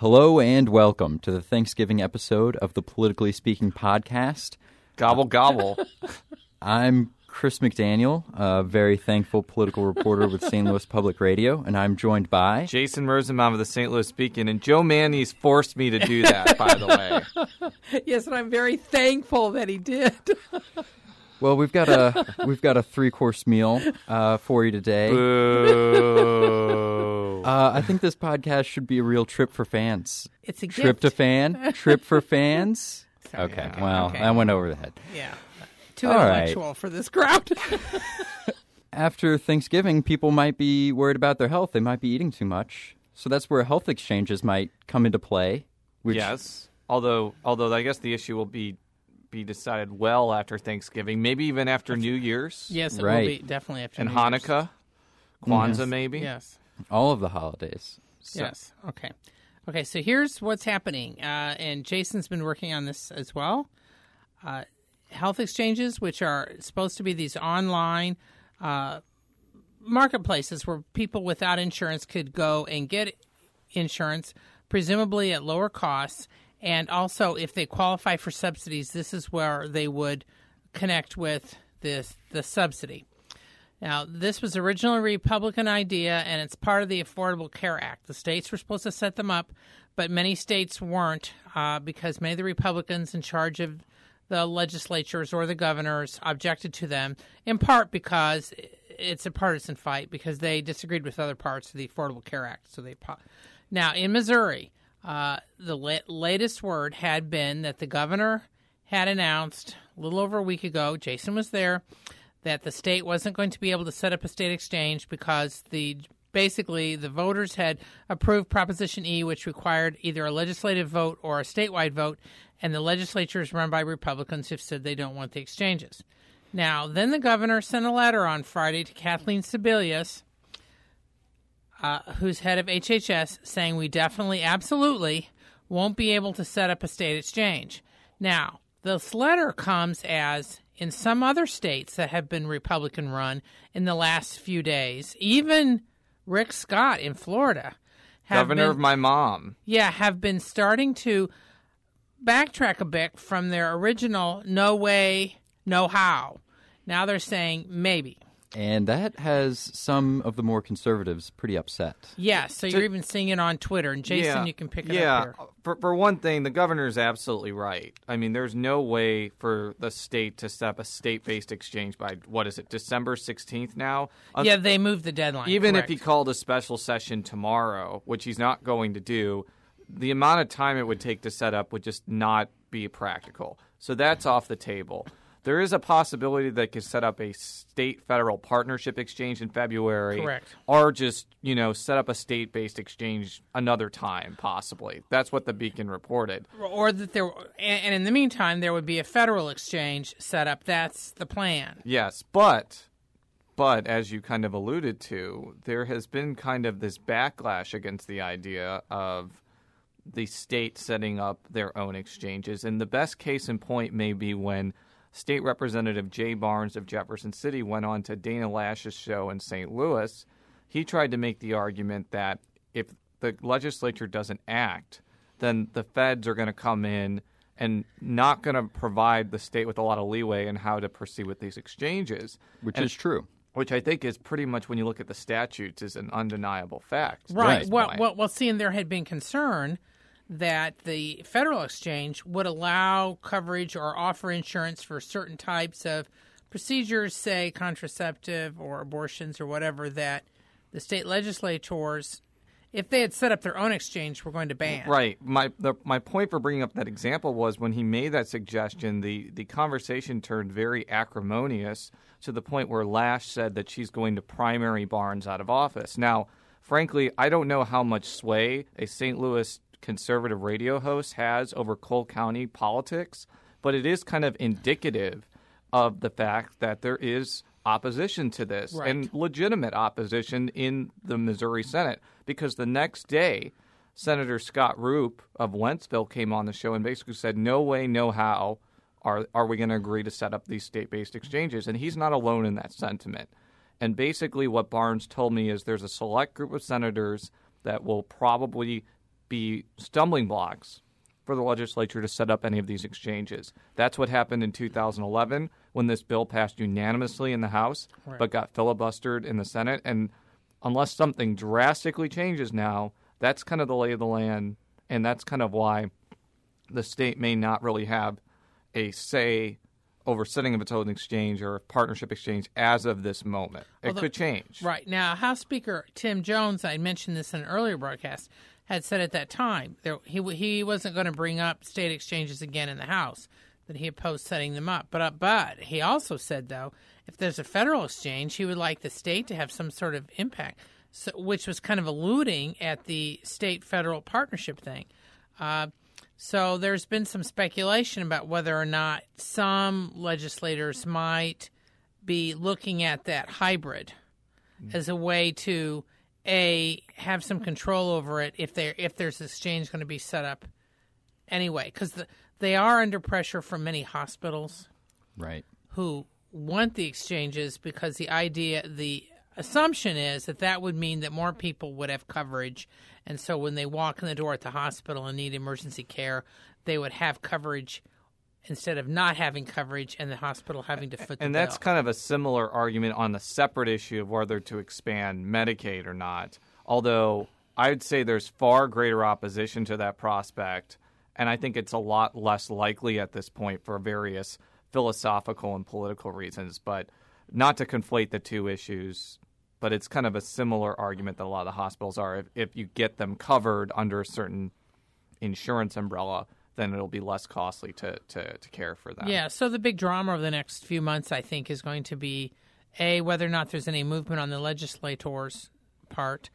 Hello and welcome to the Thanksgiving episode of the Politically Speaking podcast. Gobble gobble. I'm Chris McDaniel, a very thankful political reporter with St. Louis Public Radio, and I'm joined by Jason Rosenbaum of the St. Louis Beacon, and Jo Mannies forced me to do that. by the way, yes, and I'm very thankful that he did. Well, we've got a we've got a three course meal uh, for you today. Boo. Uh, I think this podcast should be a real trip for fans. It's a Trip gift. to fan, trip for fans. Sorry. Okay, Yeah. well, Okay. that went over the head. Yeah. Too All right. intellectual for this crowd. After Thanksgiving, people might be worried about their health. They might be eating too much. So that's where health exchanges might come into play. Which, yes, although although I guess the issue will be be decided well after Thanksgiving, maybe even after New Year's yes, it Right. will be definitely after and New Year's. Hanukkah, Kwanzaa, maybe. Yes. All of the holidays. So- Yes. Okay. Okay. So here's what's happening, uh, and Jason's been working on this as well. Uh, health exchanges, which are supposed to be these online uh, marketplaces where people without insurance could go and get insurance, presumably at lower costs, and also if they qualify for subsidies, this is where they would connect with this the subsidy. Now, this was originally a Republican idea, and it's part of the Affordable Care Act. The states were supposed to set them up, but many states weren't uh, because many of the Republicans in charge of the legislatures or the governors objected to them, in part because it's a partisan fight because they disagreed with other parts of the Affordable Care Act. So they po- now in Missouri, uh, the la- latest word had been that the governor had announced a little over a week ago. Jason was there that the state wasn't going to be able to set up a state exchange because the basically the voters had approved Proposition E, which required either a legislative vote or a statewide vote, and the legislatures run by Republicans have said they don't want the exchanges. Now, then the governor sent a letter on Friday to Kathleen Sebelius, uh, who's head of HHS, saying we definitely, absolutely won't be able to set up a state exchange. Now, this letter comes as in some other states that have been Republican run in the last few days, even Rick Scott in Florida, have Governor been- of my mom. yeah, have been starting to backtrack a bit from their original no way, no how. Now they're saying maybe. And that has some of the more conservatives pretty upset. Yeah, so you're even seeing it on Twitter. And Jason, yeah, you can pick it yeah. up here. Uh, for, for one thing, the governor is absolutely right. I mean, there's no way for the state to set up a state-based exchange by what is it, December 16th now? Un- Yeah, they moved the deadline. Even correct. if he called a special session tomorrow, which he's not going to do, the amount of time it would take to set up would just not be practical. So that's off the table. There is a possibility they could set up a state federal partnership exchange in February. Correct. Or just, you know, set up a state based exchange another time, possibly. That's what the Beacon reported. or that there, and, and in the meantime, there would be a federal exchange set up. That's the plan. Yes, but but as you kind of alluded to, there has been kind of this backlash against the idea of the state setting up their own exchanges. And the best case in point may be when State Representative Jay Barnes of Jefferson City went on to Dana Loesch's show in St. Louis. He tried to make the argument that if the legislature doesn't act, then the feds are going to come in and not going to provide the state with a lot of leeway in how to proceed with these exchanges. Which And- is true. which I think is pretty much when you look at the statutes is an undeniable fact. at Right. Well, point. well, well, see, and there had been concern that the federal exchange would allow coverage or offer insurance for certain types of procedures, say contraceptive or abortions or whatever, that the state legislators, if they had set up their own exchange, were going to ban. Right. My the, my point for bringing up that example was when he made that suggestion, the the conversation turned very acrimonious to the point where Loesch said that she's going to primary Barnes out of office. Now, frankly, I don't know how much sway a St. Louis conservative radio host has over Cole County politics, but it is kind of indicative of the fact that there is opposition to this Right. and legitimate opposition in the Missouri Senate because the next day Senator Scott Rupp of Wentzville came on the show and basically said, "No way, no how are are we going to agree to set up these state-based exchanges?" And he's not alone in that sentiment. And basically, what Barnes told me is there's a select group of senators that will probably be stumbling blocks for the legislature to set up any of these exchanges. That's what happened in 2011 when this bill passed unanimously in the House Right. but got filibustered in the Senate. And unless something drastically changes now, that's kind of the lay of the land. And that's kind of why the state may not really have a say over setting of its own exchange or partnership exchange as of this moment. It Although- could change. Right. Now, House Speaker Tim Jones, I mentioned this in an earlier broadcast, had said at that time there, he, he wasn't going to bring up state exchanges again in the House, that he opposed setting them up. But, uh, but he also said, though, if there's a federal exchange, he would like the state to have some sort of impact, so, which was kind of alluding at the state federal partnership thing. Uh, so there's been some speculation about whether or not some legislators might be looking at that hybrid as a way to a have some control over it if there if there's an exchange going to be set up anyway because the, they are under pressure from many hospitals Right. who want the exchanges because the idea the assumption is that that would mean that more people would have coverage and so when they walk in the door at the hospital and need emergency care they would have coverage instead of not having coverage and the hospital having to foot the bill. And that's bill. kind of a similar argument on the separate issue of whether to expand Medicaid or not. Although I'd say there's far greater opposition to that prospect, and I think it's a lot less likely at this point for various philosophical and political reasons. But not to conflate the two issues, but it's kind of a similar argument that a lot of the hospitals are. If, if you get them covered under a certain insurance umbrella, then it'll be less costly to, to, to care for them. Yeah, so the big drama of the next few months, I think, is going to be A, whether or not there's any movement on the legislators' part,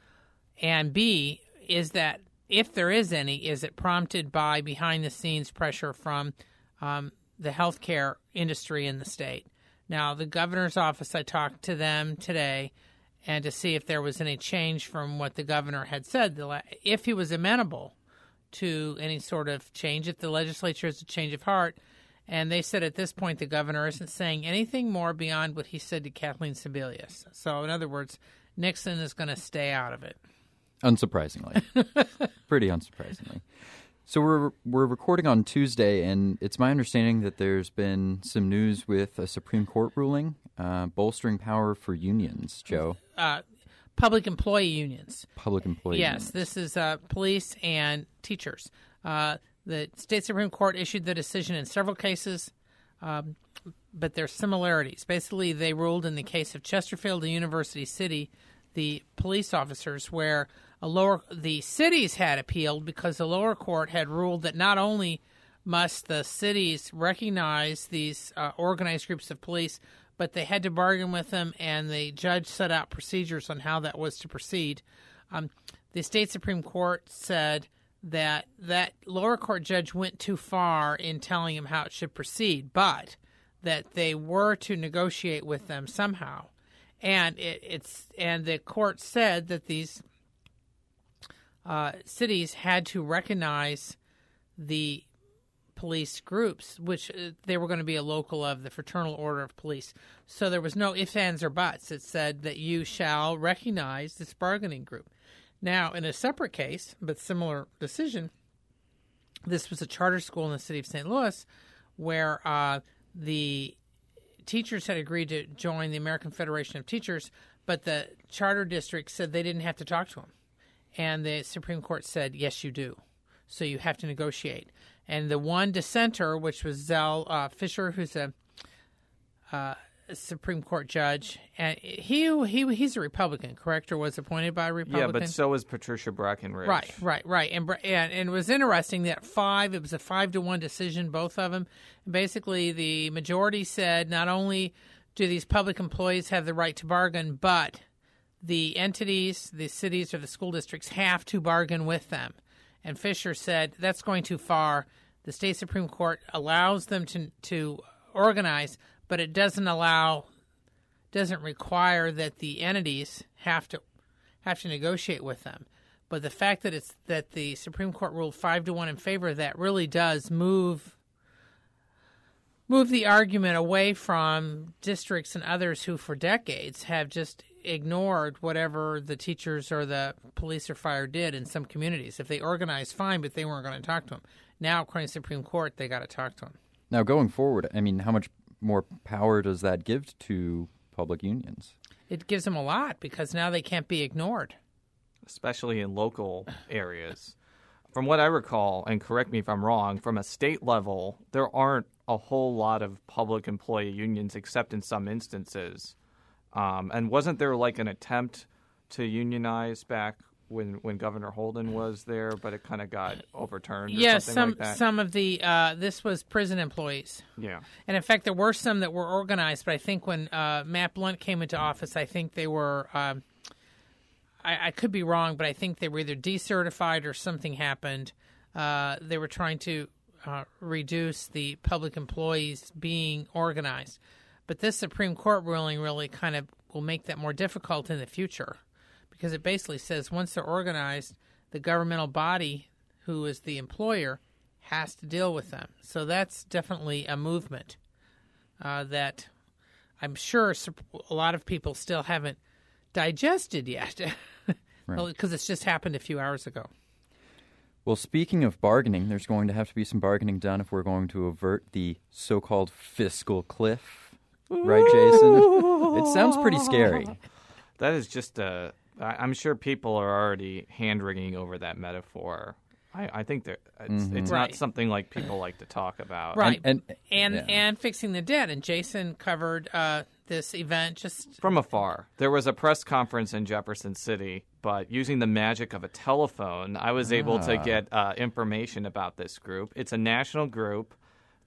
and B, is that if there is any, is it prompted by behind the scenes pressure from um, the healthcare industry in the state? Now, the governor's office, I talked to them today and to see if there was any change from what the governor had said, if he was amenable to any sort of change, if the legislature has a change of heart. And they said at this point the governor isn't saying anything more beyond what he said to Kathleen Sebelius. So, in other words, Nixon is going to stay out of it. Unsurprisingly. Pretty unsurprisingly. So we're we're recording on Tuesday, and it's my understanding that there's been some news with a Supreme Court ruling uh, bolstering power for unions. Jo, Uh, public employee unions. public employee. Yes, unions. this is uh, police and teachers. Uh, the state supreme court issued the decision in several cases, um, but there's similarities. Basically, they ruled in the case of Chesterfield and University City, the police officers, where a lower the cities had appealed because the lower court had ruled that not only must the cities recognize these uh, organized groups of police, but they had to bargain with them, and the judge set out procedures on how that was to proceed. Um, the state supreme court said that that lower court judge went too far in telling him how it should proceed, but that they were to negotiate with them somehow, and it, it's and the court said that these uh, cities had to recognize the police groups, which uh, they were going to be a local of the Fraternal Order of Police. So there was no ifs, ands, or buts. It said that you shall recognize this bargaining group. Now, in a separate case, but similar decision, this was a charter school in the city of St. Louis where uh, the teachers had agreed to join the American Federation of Teachers, but the charter district said they didn't have to talk to them. And the Supreme Court said, yes, you do. So you have to negotiate. And the one dissenter, which was Zel uh, Fischer, who's a, uh, Supreme Court judge, and he he he's a Republican, correct, or was appointed by a Republican. Yeah, but so was Patricia Breckenridge. Right, right, right. And, and and it was interesting that five, it was a five to one decision, both of them. Basically, the majority said not only do these public employees have the right to bargain, but the entities, the cities or the school districts have to bargain with them. And Fischer said that's going too far. The state supreme court allows them to to organize, but it doesn't allow doesn't require that the entities have to have to negotiate with them. But the fact that it's that the Supreme Court ruled five to one in favor of that really does move move the argument away from districts and others who for decades have just ignored whatever the teachers or the police or fire did in some communities. If they organized, fine, but they weren't going to talk to them. Now, according to the Supreme Court, they got to talk to them. Now, going forward, I mean, how much more power does that give to public unions? It gives them a lot because now they can't be ignored. especially in local areas. From what I recall, and correct me if I'm wrong, from a state level, there aren't a whole lot of public employee unions except in some instances. Um, and wasn't there like an attempt to unionize back when, when Governor Holden was there, but it kind of got overturned or Yes, something some like that? some of the uh, this was prison employees, yeah. and in fact, there were some that were organized. But I think when uh, Matt Blunt came into office, I think they were. Um, I, I could be wrong, but I think they were either decertified or something happened. Uh, they were trying to uh, reduce the public employees being organized, but this Supreme Court ruling really kind of will make that more difficult in the future, because it basically says once they're organized, the governmental body who is the employer has to deal with them. So that's definitely a movement uh, that I'm sure a lot of people still haven't digested yet because it's just happened a few hours ago. Well, speaking of bargaining, there's going to have to be some bargaining done if we're going to avert the so called fiscal cliff. Right, Jason? It sounds pretty scary. That is just a. I- I'm sure people are already hand wringing over that metaphor. I, I think that it's, it's Right. not something like people like to talk about. Right. And, And yeah. and fixing the debt. And Jason covered uh, this event just From afar. There was a press conference in Jefferson City, but using the magic of a telephone, I was able to Ah. get uh, information about this group. It's a national group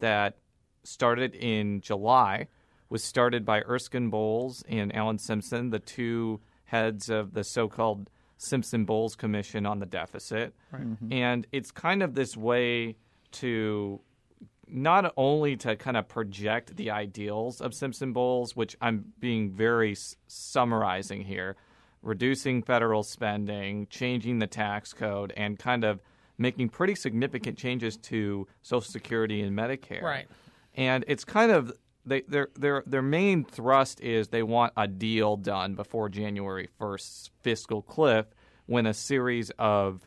that started in July, was started by Erskine Bowles and Alan Simpson, the two heads of the so called Simpson Bowles Commission on the Deficit. Mm-hmm. And it's kind of this way to not only to kind of project the ideals of Simpson Bowles, which I'm being very s- summarizing here, reducing federal spending, changing the tax code, and kind of making pretty significant changes to Social Security and Medicare. Right. And it's kind of they, their their their main thrust is they want a deal done before January 1st fiscal cliff when a series of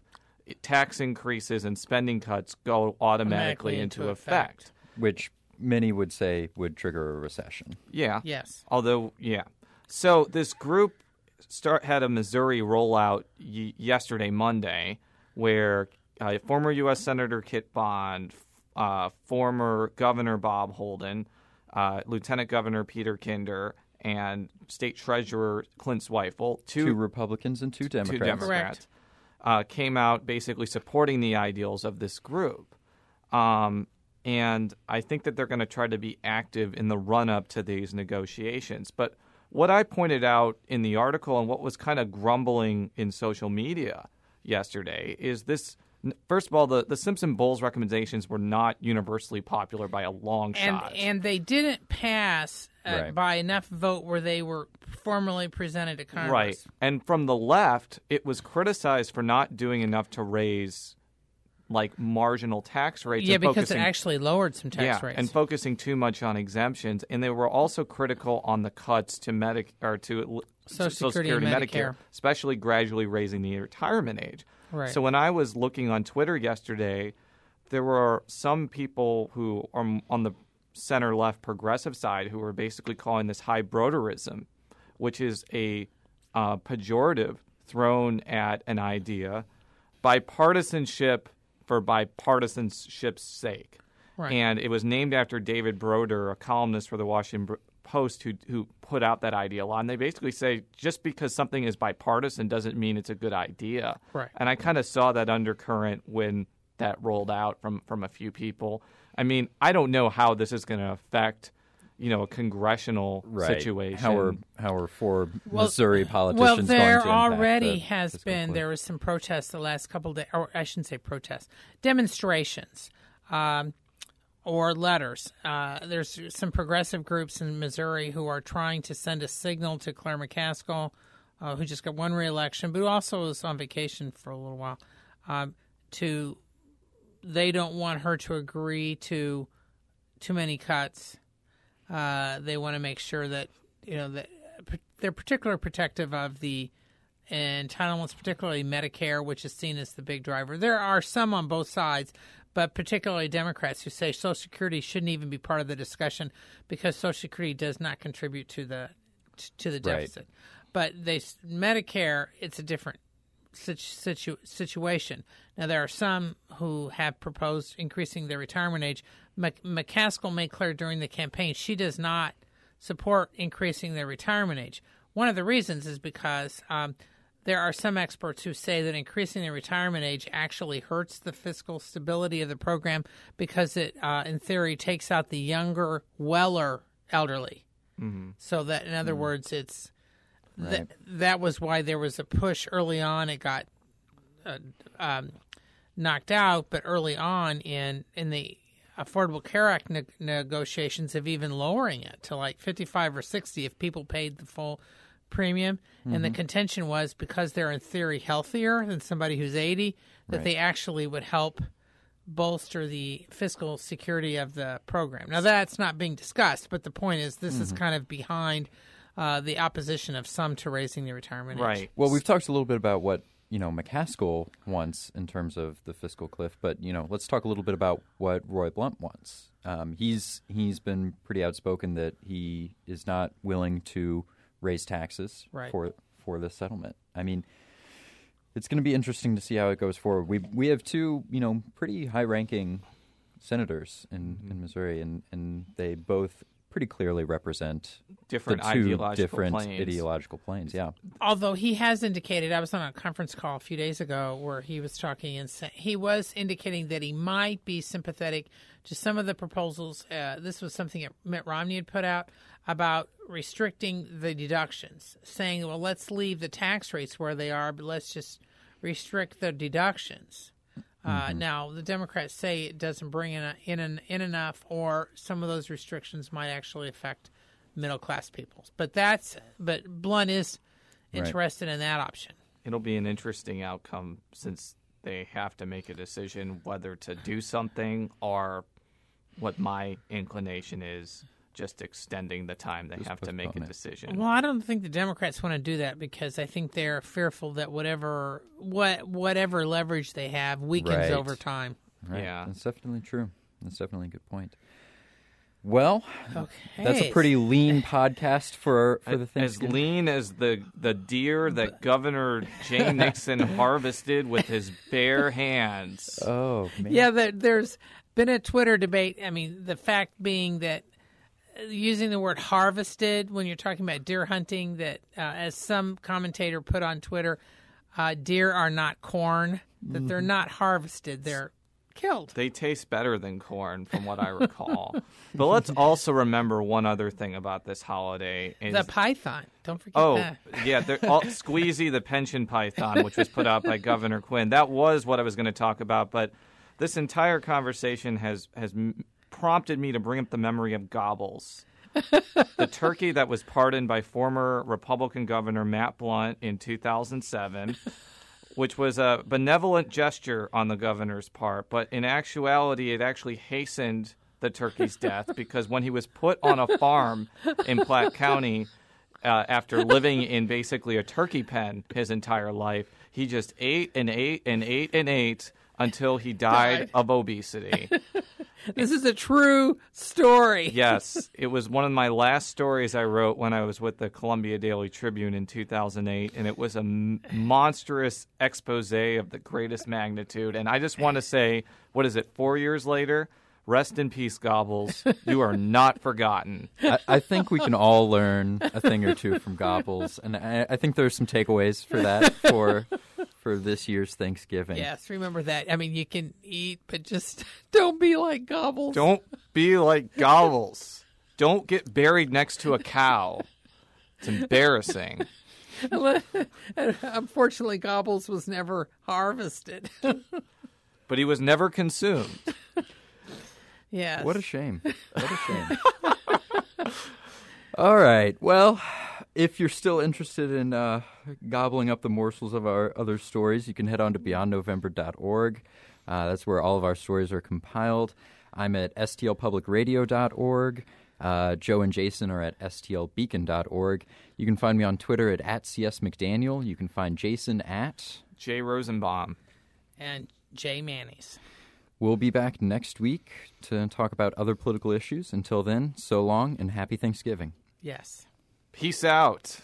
tax increases and spending cuts go automatically Automatically into, into effect. effect. which many would say would trigger a recession. Yeah. yes. Although, yeah. So this group start had a Missouri rollout y- yesterday, Monday, where uh, former U.S. Senator Kit Bond, uh, former Governor Bob Holden, uh, Lieutenant Governor Peter Kinder, and State Treasurer Clint Zweifel, two, Two Republicans and two two Democrats. Democrats, uh, came out basically supporting the ideals of this group. Um, and I think that they're going to try to be active in the run up to these negotiations. But what I pointed out in the article and what was kind of grumbling in social media yesterday is this. First of all, the, the Simpson Bowles recommendations were not universally popular by a long shot. and they didn't pass uh, Right. by enough vote where they were formally presented to Congress. Right. And from the left, it was criticized for not doing enough to raise like marginal tax rates. Yeah, and because focusing, it actually lowered some tax yeah, rates. and focusing too much on exemptions. And they were also critical on the cuts to Medic or to l- Social Security and Medicare. especially gradually raising the retirement age. Right. So when I was looking on Twitter yesterday, there were some people who are on the center left progressive side who were basically calling this high broderism, which is a uh, pejorative thrown at an idea, bipartisanship for bipartisanship's sake. Right. And it was named after David Broder, a columnist for the Washington Post, who who put out that idea a lot. And they basically say just because something is bipartisan doesn't mean it's a good idea. Right. And I kind of saw that undercurrent when that rolled out from from a few people. I mean, I don't know how this is going to affect, you know, a congressional Right. situation. How are how are four Well- Missouri politicians Well, going there to impact already the has been cliff? there was some protests the last couple of days, or I shouldn't say protests, demonstrations, um, or letters. Uh, there's some progressive groups in Missouri who are trying to send a signal to Claire McCaskill, uh, who just got won reelection, but also was on vacation for a little while. Um, to they don't want her to agree to too many cuts. Uh, they want to make sure that you know that they're particularly protective of the entitlements, particularly Medicare, which is seen as the big driver. There are some on both sides, but particularly Democrats who say Social Security shouldn't even be part of the discussion because Social Security does not contribute to the to the Right. deficit. But they Medicare, it's a different situ, situ, situation. Now there are some who have proposed increasing their retirement age. Mc, McCaskill made clear during the campaign she does not support increasing their retirement age. One of the reasons is because um, there are some experts who say that increasing the retirement age actually hurts the fiscal stability of the program because it, uh, in theory, takes out the younger, weller elderly. So that, in other words, it's Right. that that was why there was a push early on. It got uh, um, knocked out, but early on in in the Affordable Care Act ne- negotiations of even lowering it to like fifty five or sixty if people paid the full premium. And the contention was because they're in theory healthier than somebody who's eighty, that Right. they actually would help bolster the fiscal security of the program. Now that's not being discussed, but the point is this is kind of behind uh, the opposition of some to raising the retirement age. Right. Well, we've talked a little bit about what you know McCaskill wants in terms of the fiscal cliff, but you know, let's talk a little bit about what Roy Blunt wants. Um, he's he's been pretty outspoken that he is not willing to raise taxes Right. for for this settlement. I mean, it's going to be interesting to see how it goes forward. We we have two you know pretty high ranking senators in, mm-hmm. in Missouri, and and they both pretty clearly represent Different the two ideological different planes. ideological planes. Yeah. Although he has indicated, I was on a conference call a few days ago where he was talking and say, he was indicating that he might be sympathetic to some of the proposals. Uh, this was something that Mitt Romney had put out about restricting the deductions, saying, well, let's leave the tax rates where they are, but let's just restrict the deductions. Uh, Now, the Democrats say it doesn't bring in, in, in, in enough, or some of those restrictions might actually affect middle class people. But that's but Blunt is Right. interested in that option. It'll be an interesting outcome since they have to make a decision whether to do something or what my inclination is just extending the time they have to make a decision. Well, I don't think the Democrats want to do that because I think they're fearful that whatever what whatever leverage they have weakens Right. over time. Right. Yeah. That's definitely true. That's definitely a good point. Well, Okay, that's a pretty lean podcast for for the thing. as lean as the the deer that Governor Jay Nixon harvested with his bare hands. oh man. Yeah, there, there's been a Twitter debate. I mean, the fact being that using the word harvested when you're talking about deer hunting, that uh, as some commentator put on Twitter, uh, deer are not corn, that they're not harvested, they're killed. They taste better than corn, from what I recall. but let's also remember one other thing about this holiday. Is, The python, don't forget oh, that. yeah, they're all, Squeezy the pension python, which was put out by Governor Quinn. That was what I was going to talk about, but this entire conversation has has prompted me to bring up the memory of gobbles. the turkey that was pardoned by former Republican Governor Matt Blunt in 2007 which was a benevolent gesture on the governor's part, but in actuality, it actually hastened the turkey's death because when he was put on a farm in Platte County uh, after living in basically a turkey pen his entire life, he just ate and ate and ate and ate until he died Died. of obesity. This is a true story. yes, it was one of my last stories I wrote when I was with the Columbia Daily Tribune in 2008, and it was a m- monstrous expose of the greatest magnitude. And I just want to say, what is it, four years later? Rest in peace, Gobbles. You are not forgotten. I, I think we can all learn a thing or two from Gobbles, and I, I think there's some takeaways for that for for this year's Thanksgiving. Yes, remember that. I mean, you can eat, but just don't be like gobbles. Don't be like Gobbles. Don't get buried next to a cow. It's embarrassing. Unfortunately, gobbles was never harvested. But he was never consumed. yes. What a shame. What a shame. All right. Well, if you're still interested in uh, gobbling up the morsels of our other stories, you can head on to beyondnovember.org. Uh, that's where all of our stories are compiled. I'm at stlpublicradio.org. Uh, Jo and Jason are at stlbeacon.org. You can find me on Twitter at, at csmcdaniel. You can find Jason at. Jay Rosenbaum. And Jay Mannies. We'll be back next week to talk about other political issues. Until then, so long and happy Thanksgiving. Yes. Peace out.